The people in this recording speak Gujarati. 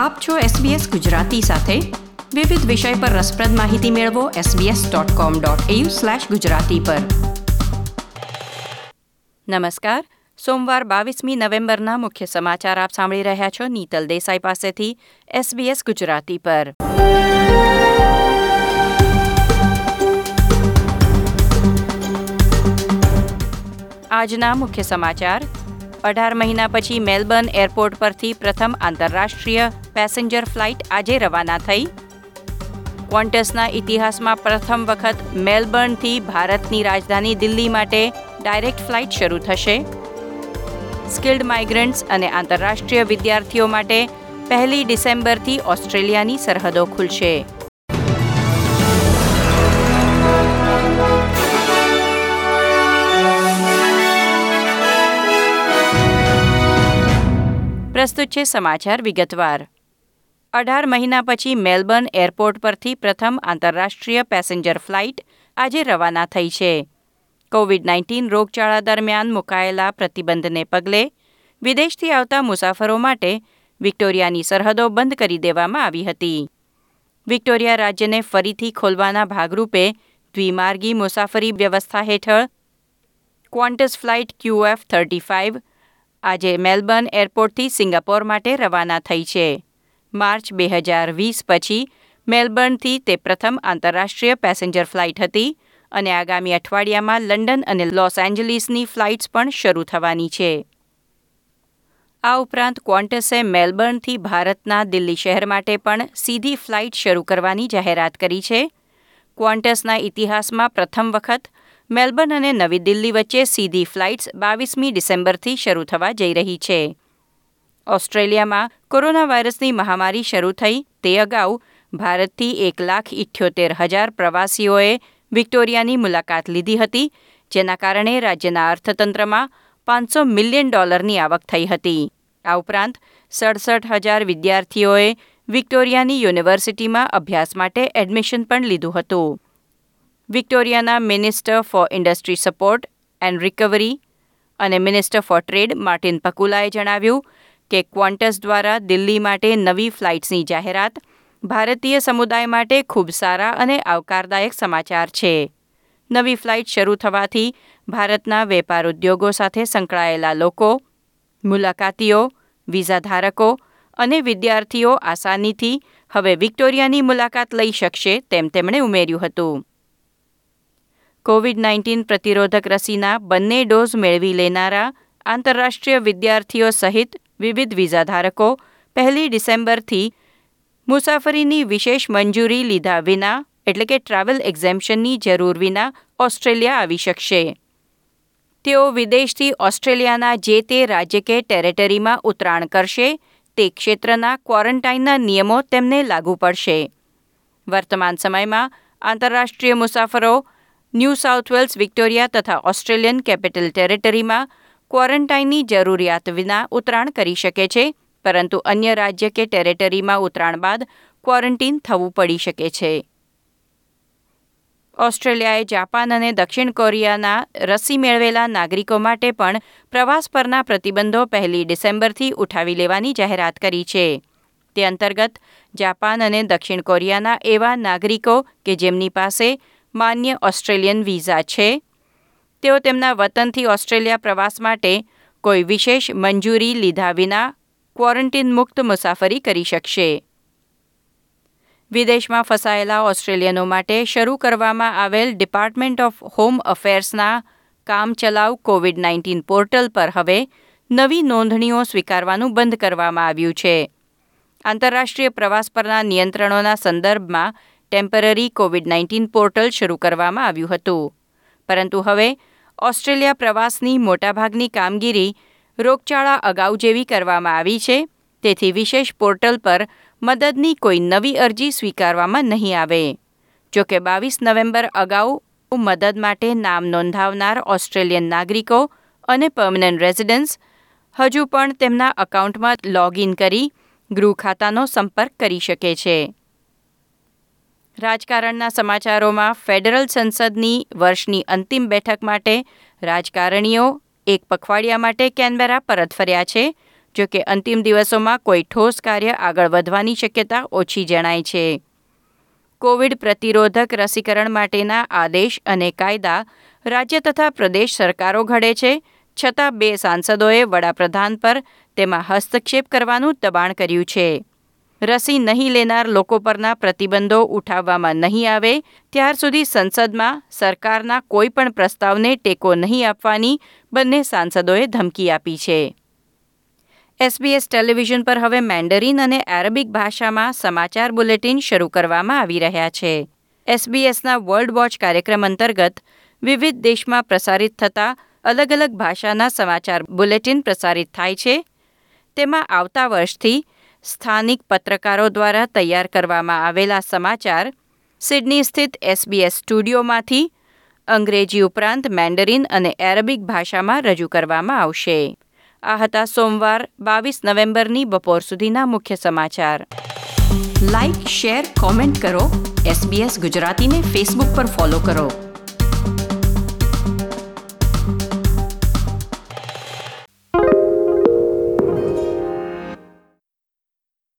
આપ છો SBS ગુજરાતી સાથે. વિવિધ વિષય પર રસપ્રદ માહિતી મેળવો sbs.com.au/gujarati પર. નમસ્કાર. સોમવાર બાવીસમી નવેમ્બરના મુખ્ય સમાચાર આપ સાંભળી રહ્યા છો નીતલ દેસાઈ પાસેથી SBS ગુજરાતી પર. આજના મુખ્ય સમાચાર. અઢાર મહિના પછી મેલબર્ન એરપોર્ટ પરથી પ્રથમ આંતરરાષ્ટ્રીય પેસેન્જર ફ્લાઇટ આજે રવાના થઈ. ક્વોન્ટસના ઇતિહાસમાં પ્રથમ વખત મેલબર્નથી ભારતની રાજધાની દિલ્હી માટે ડાયરેક્ટ ફ્લાઇટ શરૂ થશે. સ્કિલ્ડ માઇગ્રન્ટ્સ અને આંતરરાષ્ટ્રીય વિદ્યાર્થીઓ માટે પહેલી ડિસેમ્બરથી ઓસ્ટ્રેલિયાની સરહદો ખુલશે. પ્રસ્તુત છે સમાચાર વિગતવાર. અઢાર મહિના પછી મેલબર્ન એરપોર્ટ પરથી પ્રથમ આંતરરાષ્ટ્રીય પેસેન્જર ફ્લાઇટ આજે રવાના થઈ છે. કોવિડ નાઇન્ટીન રોગચાળા દરમિયાન મુકાયેલા પ્રતિબંધને પગલે વિદેશથી આવતા મુસાફરો માટે વિક્ટોરિયાની સરહદો બંધ કરી દેવામાં આવી હતી. વિક્ટોરિયા રાજ્યને ફરીથી ખોલવાના ભાગરૂપે દ્વિમાર્ગી મુસાફરી વ્યવસ્થા હેઠળ Qantas flight QF thirty five આજે મેલબર્ન એરપોર્ટથી સિંગાપોર માટે રવાના થઈ છે. માર્ચ બે હજાર વીસ પછી મેલબર્નથી તે પ્રથમ આંતરરાષ્ટ્રીય પેસેન્જર ફ્લાઇટ હતી અને આગામી અઠવાડિયામાં લંડન અને લોસ એન્જલિસની ફ્લાઇટ્સ પણ શરૂ થવાની છે. આ ઉપરાંત ક્વોન્ટસે મેલબર્નથી ભારતના દિલ્હી શહેર માટે પણ સીધી ફ્લાઇટ શરૂ કરવાની જાહેરાત કરી છે. ક્વોન્ટસના ઇતિહાસમાં પ્રથમ વખત મેલબર્ન અને નવી દિલ્હી વચ્ચે સીધી ફ્લાઇટ્સ બાવીસમી ડિસેમ્બરથી શરૂ થવા જઈ રહી છે. ઓસ્ટ્રેલિયામાં કોરોના વાયરસની મહામારી શરૂ થઈ તે અગાઉ ભારતથી એક લાખ ઇઠ્યોતેર હજાર પ્રવાસીઓએ વિક્ટોરિયાની મુલાકાત લીધી હતી, જેના કારણે રાજ્યના અર્થતંત્રમાં પાંચસો મિલિયન ડોલરની આવક થઈ હતી. આ ઉપરાંત સડસઠ હજાર વિદ્યાર્થીઓએ વિક્ટોરિયાની યુનિવર્સિટીમાં અભ્યાસ માટે એડમિશન પણ લીધું હતું. વિક્ટોરિયાના minister for industry support and recovery અને મિનિસ્ટર ફોર ટ્રેડ માર્ટિન પકુલાએ જણાવ્યું કે ક્વોન્ટસ દ્વારા દિલ્હી માટે નવી ફ્લાઇટ્સની જાહેરાત, ભારતીય સમુદાય માટે ખૂબ સારા અને આવકારદાયક સમાચાર છે. નવી ફ્લાઇટ શરૂ થવાથી ભારતના વેપાર ઉદ્યોગો સાથે સંકળાયેલા લોકો, મુલાકાતીઓ, વિઝા ધારકો અને વિદ્યાર્થીઓ આસાનીથી હવે વિક્ટોરિયાની મુલાકાત લઈ શકશે તેમ તેમણે ઉમેર્યું હતું. કોવિડ નાઇન્ટીન પ્રતિરોધક રસીના બંને ડોઝ મેળવી લેનારા આંતરરાષ્ટ્રીય વિદ્યાર્થીઓ સહિત વિવિધ વિઝા ધારકો પહેલી ડિસેમ્બરથી મુસાફરીની વિશેષ મંજૂરી લીધા વિના, એટલે કે ટ્રાવેલ એક્ઝેમ્પશનની જરૂર વિના, ઓસ્ટ્રેલિયા આવી શકશે. તેઓ વિદેશથી ઓસ્ટ્રેલિયાના જે તે રાજ્ય કે ટેરેટરીમાં ઉતરાણ કરશે, તે ક્ષેત્રના ક્વોરન્ટાઇનના નિયમો તેમને લાગુ પડશે. વર્તમાન સમયમાં આંતરરાષ્ટ્રીય મુસાફરો ન્યૂ સાઉથ વેલ્સ, વિક્ટોરિયા તથા ઓસ્ટ્રેલિયન કેપિટલ ટેરેટરીમાં ક્વોરન્ટાઇનની જરૂરિયાત વિના ઉતરાણ કરી શકે છે, પરંતુ અન્ય રાજ્ય કે ટેરેટરીમાં ઉતરાણ બાદ ક્વોરન્ટીન થવું પડી શકે છે. ઓસ્ટ્રેલિયાએ જાપાન અને દક્ષિણ કોરિયાના રસી મેળવેલા નાગરિકો માટે પણ પ્રવાસ પરના પ્રતિબંધો પહેલી ડિસેમ્બરથી ઉઠાવી લેવાની જાહેરાત કરી છે. તે અંતર્ગત, જાપાન અને દક્ષિણ કોરિયાના એવા નાગરિકો કે જેમની પાસે માન્ય ઓસ્ટ્રેલિયન વિઝા છે તેઓ તેમના વતનથી ઓસ્ટ્રેલિયા પ્રવાસ માટે કોઈ વિશેષ મંજૂરી લીધા વિના ક્વોરન્ટીન મુક્ત મુસાફરી કરી શકશે. વિદેશમાં ફસાયેલા ઓસ્ટ્રેલિયનો માટે શરૂ કરવામાં આવેલ ડિપાર્ટમેન્ટ ઓફ હોમ અફેર્સના કામચલાઉ કોવિડ નાઇન્ટીન પોર્ટલ પર હવે નવી નોંધણીઓ સ્વીકારવાનું બંધ કરવામાં આવ્યું છે. આંતરરાષ્ટ્રીય પ્રવાસ પરના નિયંત્રણોના સંદર્ભમાં ટેમ્પરરી કોવિડ નાઇન્ટીન પોર્ટલ શરૂ કરવામાં આવ્યું હતું. પરંતુ હવે ઓસ્ટ્રેલિયા પ્રવાસની મોટાભાગની કામગીરી રોગચાળા અગાઉ જેવી કરવામાં આવી છે, તેથી વિશેષ પોર્ટલ પર મદદની કોઈ નવી અરજી સ્વીકારવામાં નહીં આવે. જોકે બાવીસ નવેમ્બર અગાઉ મદદ માટે નામ નોંધાવનાર ઓસ્ટ્રેલિયન નાગરિકો અને પર્મનન્ટ રેસિડન્સ હજુ પણ તેમના અકાઉન્ટમાં લોગિન કરી ગૃહ ખાતાનો સંપર્ક કરી શકે છે. રાજકારણના સમાચારોમાં ફેડરલ સંસદની વર્ષની અંતિમ બેઠક માટે રાજકારણીઓ એક પખવાડિયા માટે કેનબેરા પરત ફર્યા છે, જો કે અંતિમ દિવસોમાં કોઈ ઠોસ કાર્ય આગળ વધવાની શક્યતા ઓછી જણાય છે. કોવિડ પ્રતિરોધક રસીકરણ માટેના આદેશ અને કાયદા રાજ્ય તથા પ્રદેશ સરકારો ઘડે છે, છતાં બે સાંસદોએ વડાપ્રધાન પર તેમાં હસ્તક્ષેપ કરવાનું દબાણ કર્યું છે. રસી નહીં લેનાર લોકો પરના પ્રતિબંધો ઉઠાવવામાં નહીં આવે, ત્યાર સુધી સંસદમાં સરકારના કોઈ પણ પ્રસ્તાવને ટેકો નહીં આપવાની બંને સાંસદોએ ધમકી આપી છે. એસબીએસ ટેલિવિઝન પર હવે મેન્ડરીન અને એરબિક ભાષામાં સમાચાર બુલેટિન શરૂ કરવામાં આવી રહ્યા છે. એસબીએસના વર્લ્ડ વોચ કાર્યક્રમ અંતર્ગત વિવિધ દેશમાં પ્રસારિત થતા અલગ અલગ ભાષાના સમાચાર બુલેટિન પ્રસારિત થાય છે. તેમાં આવતા વર્ષથી સ્થાનિક પત્રકારો દ્વારા તૈયાર કરવામાં આવેલા સમાચાર સિડની સ્થિત એસબીએસ સ્ટુડિયોમાંથી અંગ્રેજી ઉપરાંત મેન્ડરીન અને એરબિક ભાષામાં રજૂ કરવામાં આવશે. આ હતા સોમવાર, બાવીસ નવેમ્બરની બપોર સુધીના મુખ્ય સમાચાર. લાઇક શેર, કોમેન્ટ કરો. એસબીએસ ગુજરાતીને ફેસબુક પર ફોલો કરો.